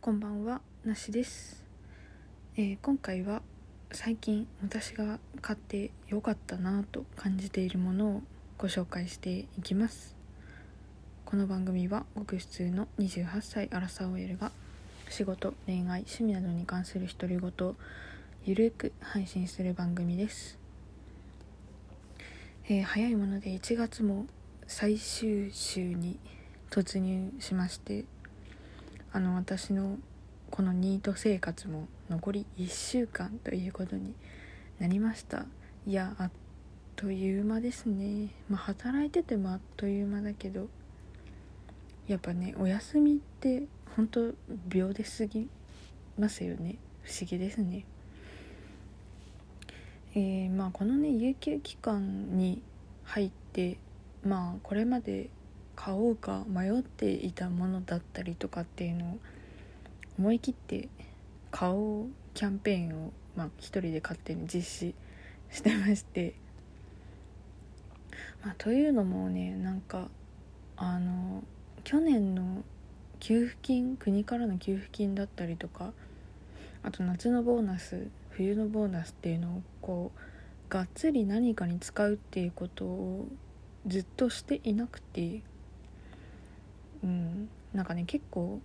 こんばんはなしです、えー今回は最近私が買ってよかったなぁと感じているものをご紹介していきます。この番組はごく普通の28歳アラサー OL が仕事恋愛趣味などに関する独り言をゆるく配信する番組です、えー早いもので1月も最終週に突入しましてあの私のこのニート生活も残り1週間ということになりました。いやあっという間ですね。まあ働いててもあっという間だけどやっぱねお休みって本当秒ですぎますよね。不思議ですね。えーまあこのね有給期間に入ってまあこれまで買おうか迷っていたものだったりとかっていうのを思い切って買おうキャンペーンを、まあ、一人で勝手に実施してまして、まあ、というのもねなんかあの去年の給付金国からの給付金だったりとかあと夏のボーナス冬のボーナスっていうのをこうがっつり何かに使うっていうことをずっとしていなくて。うん。なんかね結構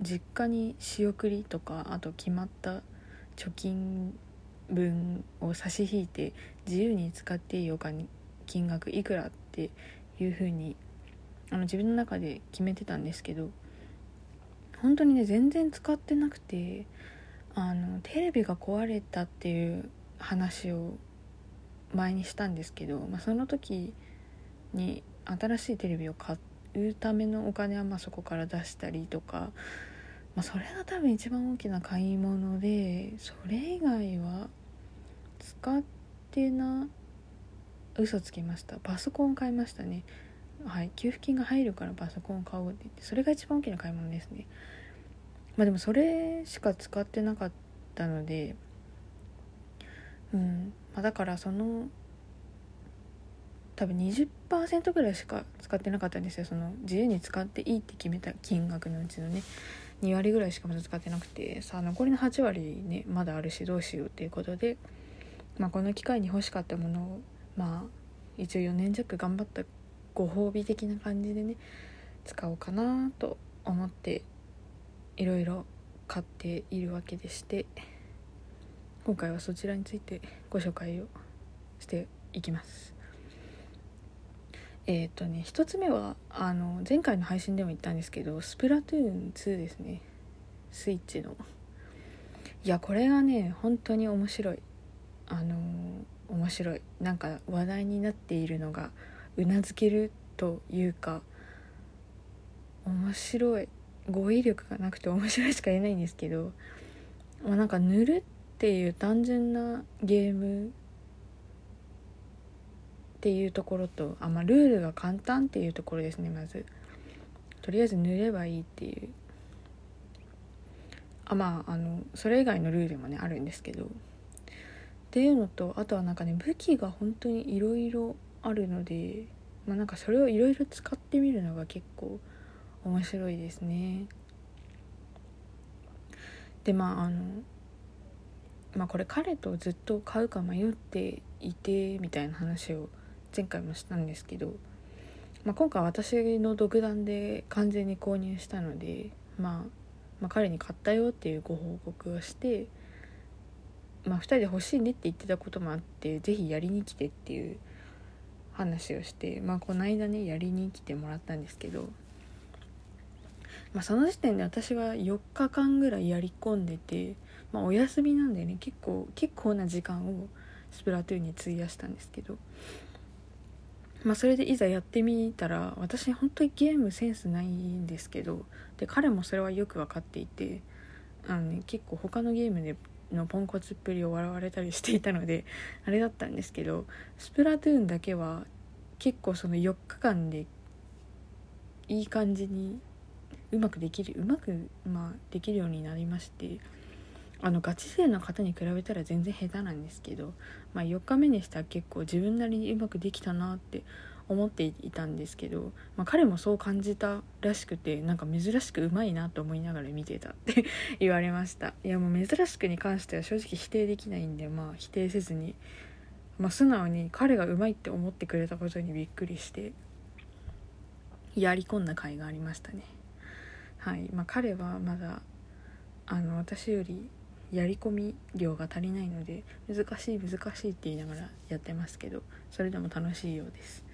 実家に仕送りとかあと決まった貯金分を差し引いて自由に使っていいお金金額いくらっていう風にあの自分の中で決めてたんですけど本当にね全然使ってなくてあのテレビが壊れたっていう話を前にしたんですけど、まあ、その時に新しいテレビを買っうためのお金はまあそこから出したりとか、まあ、それが多分一番大きな買い物でそれ以外は使ってな嘘つきました。パソコン買いましたね。はい。給付金が入るからパソコン買おうって言ってそれが一番大きな買い物ですね。まあでもそれしか使ってなかったのでうん、まあ、だからその多分20%ぐらいしか使ってなかったんですよ。その自由に使っていいって決めた金額のうちのね。2割ぐらいしかまだ使ってなくて。さあ残りの8割ねまだあるしどうしようっていうことで、まあ、この機会に欲しかったものをまあ一応4年弱頑張ったご褒美的な感じでね使おうかなと思っていろいろ買っているわけでして。今回はそちらについてご紹介をしていきます。えっ、とね一つ目はあの前回の配信でも言ったんですけどスプラトゥーン2ですね。スイッチの。いやこれがね本当に面白い。あの面白い。なんか話題になっているのがうなずけるというか面白い。語彙力がなくて面白いしか言えないんですけど、まあ、なんか塗るっていう単純なゲームっていうところとあ、まあ、ルールが簡単っていうところですねまず。とりあえず塗ればいいっていう。あまああのそれ以外のルールもねあるんですけど。っていうのとあとはなんかね武器が本当にいろいろあるのでまあなんかそれをいろいろ使ってみるのが結構面白いですね。でまああのまあこれ彼とずっと買うか迷っていてみたいな話を前回もしたんですけど、まあ、今回私の独断で完全に購入したので、まあ、まあ彼に買ったよっていうご報告をして、まあ、2人で欲しいねって言ってたこともあって是非やりに来てっていう話をして、まあ、この間ねやりに来てもらったんですけど、まあ、その時点で私は4日間ぐらいやり込んでて。まあ、お休みなんでね結構結構な時間をスプラトゥーンに費やしたんですけど、まあ、それでいざやってみたら私本当にゲームセンスないんですけどで彼もそれはよく分かっていてあの、ね、結構他のゲームでのポンコツっぷりを笑われたりしていたのであれだったんですけどスプラトゥーンだけは結構その4日間でいい感じにうまくできるうまく、まあ、できるようになりまして。あのガチ勢の方に比べたら全然下手なんですけど、まあ、4日目にしたら結構自分なりにうまくできたなって思っていたんですけど、まあ、彼もそう感じたらしくてなんか珍しくうまいなと思いながら見てたって 言われました。いやもう珍しくに関しては正直否定できないんでまあ否定せずに、まあ、素直に彼がうまいって思ってくれたことにびっくりしてやり込んだ甲斐がありましたね。はい。まあ彼はまだあの私よりやり込み量が足りないので難しい難しいって言いながらやってますけどそれでも楽しいようです。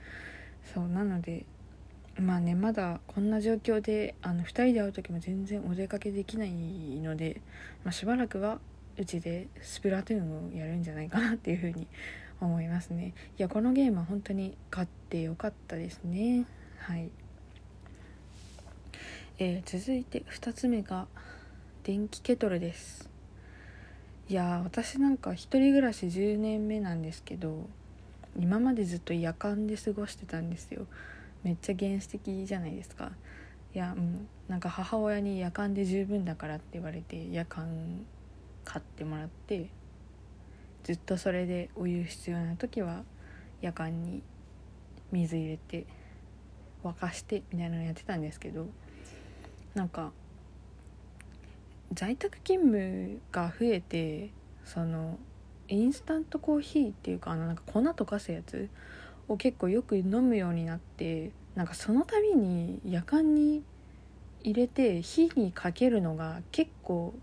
そうなのでまあねまだこんな状況であの2人で会う時も全然お出かけできないので、まあ、しばらくはうちでスプラトゥーンをやるんじゃないかなっていうふうに思いますね。いやこのゲームは本当に買ってよかったですね。はい。えー、続いて2つ目が電気ケトルです。いや私なんか一人暮らし10年目なんですけど今までずっと夜間で過ごしてたんですよ。めっちゃ原始的じゃないですか。いやもうなんか母親に夜間で十分だからって言われて夜間買ってもらってずっとそれでお湯必要な時は夜間に水入れて沸かしてみたいなのやってたんですけどなんか在宅勤務が増えてそのインスタントコーヒーっていうかあのなんか粉溶かすやつを結構よく飲むようになってなんかその度に夜間に入れて火にかけるのが結構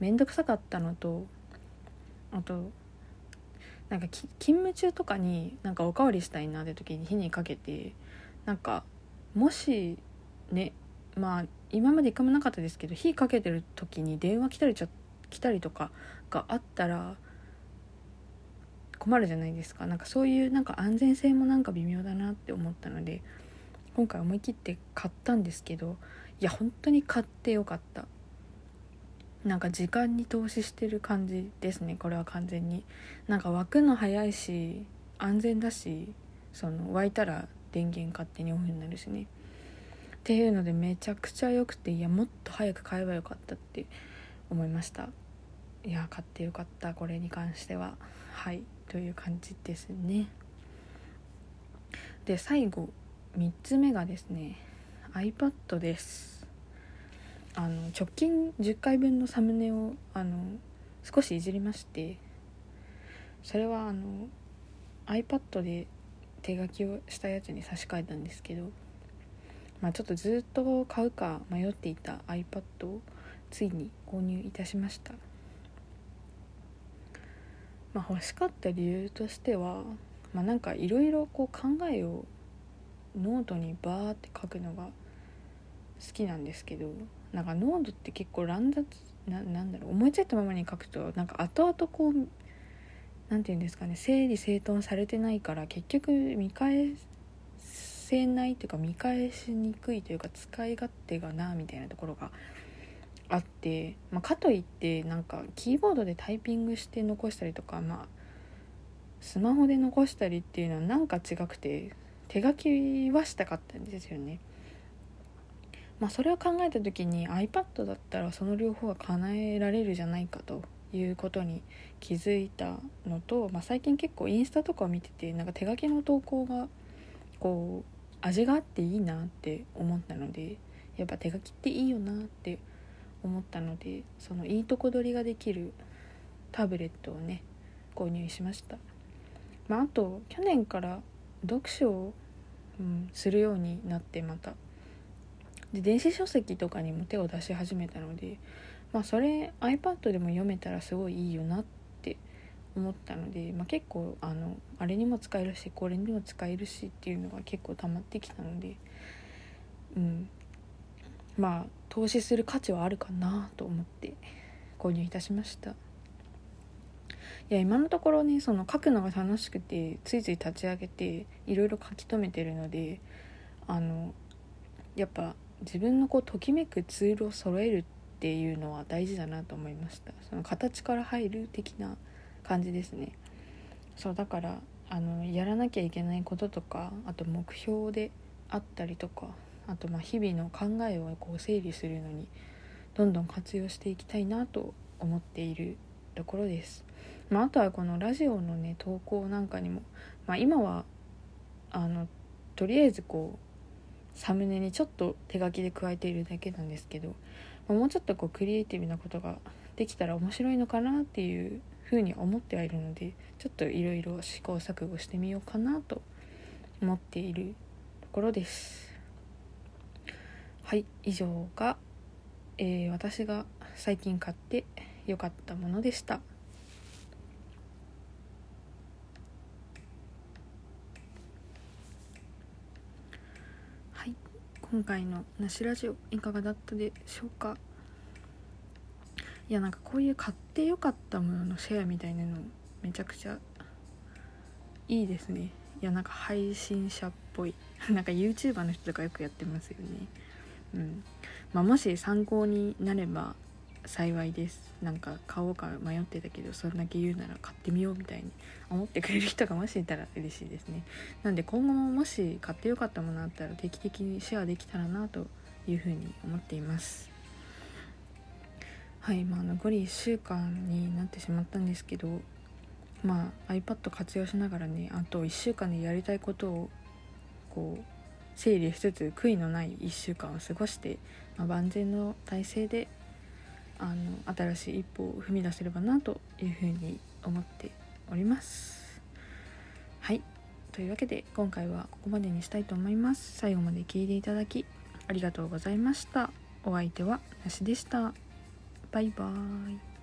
面倒くさかったのとあとなんか勤務中とかになんかおかわりしたいなって時に火にかけてなんかもしねまあ今まで一回もなかったですけど火かけてる時に電話来たりちゃ来たりとかがあったら困るじゃないですか。なんかそういうなんか安全性もなんか微妙だなって思ったので今回思い切って買ったんですけどいや本当に買ってよかった。なんか時間に投資してる感じですねこれは完全に。なんか沸くの早いし安全だしその沸いたら電源勝手にオフになるしね。っていうのでめちゃくちゃ良くていやもっと早く買えばよかったって思いました。いや買ってよかったこれに関しては。はいという感じですね。で最後3つ目がですね iPad です。あの直近10回分のサムネをあの少しいじりましてそれはあの iPad で手書きをしたやつに差し替えたんですけどまあ、ちょっとずっと買うか迷っていた iPad をついに購入いたしました。まあ、欲しかった理由としては、まあ、なんかいろいろ考えをノートにバーって書くのが好きなんですけどなんかノートって結構乱雑ななんだろう思いついたままに書くとなんか後々こう何て言うんですかね整理整頓されてないから結局見返せないというか見返しにくいというか使い勝手がなみたいなところがあって、まあ、かといってなんかキーボードでタイピングして残したりとかまあスマホで残したりっていうのはなんか違くて手書きはしたかったんですよね。まあ、それを考えた時に iPad だったらその両方が叶えられるじゃないかということに気づいたのと、まあ、最近結構インスタとかを見ててなんか手書きの投稿がこう味があっていいなって思ったのでやっぱ手書きっていいよなって思ったのでそのいいとこ取りができるタブレットをね購入しました、まあ、あと去年から読書を、うん、するようになってまた。で電子書籍とかにも手を出し始めたのでまあそれ iPad でも読めたらすごいいいよなっ思ったので、まあ、結構あのあれにも使えるしこれにも使えるしっていうのが結構溜まってきたのでうん。まあ投資する価値はあるかなと思って購入いたしました。いや今のところねその書くのが楽しくてついつい立ち上げていろいろ書き留めてるのであのやっぱ自分のこうときめくツールを揃えるっていうのは大事だなと思いました。その形から入る的な感じですねそうだからあのやらなきゃいけないこととかあと目標であったりとかあとまあ日々の考えをこう整理するのにどんどん活用していきたいなと思っているところです。まあ、あとはこのラジオのね投稿なんかにも、まあ、今はあのとりあえずこうサムネにちょっと手書きで加えているだけなんですけど、まあ、もうちょっとこうクリエイティブなことができたら面白いのかなっていうふうに思ってはいるのでちょっといろいろ試行錯誤してみようかなと思っているところです。はい以上が、えー、私が最近買って良かったものでした。はい今回の「なしラジオ」いかがだったでしょうか？いやなんかこういう買ってよかったもののシェアみたいなのめちゃくちゃいいですね。いやなんか配信者っぽい。なんか YouTuber の人とかよくやってますよね。うん。まあもし参考になれば幸いです。なんか買おうか迷ってたけどそれだけ言うなら買ってみようみたいに思ってくれる人がもしいたら嬉しいですね。なんで今後ももし買ってよかったものあったら定期的にシェアできたらなというふうに思っています。はいまあ残り1週間になってしまったんですけどまあ iPad 活用しながらねあと1週間でやりたいことをこう整理しつつ悔いのない1週間を過ごして、まあ、万全の体制であの新しい一歩を踏み出せればなというふうに思っております。はい。というわけで今回はここまでにしたいと思います。最後まで聞いていただきありがとうございました。お相手はなしでした。バイバーイ。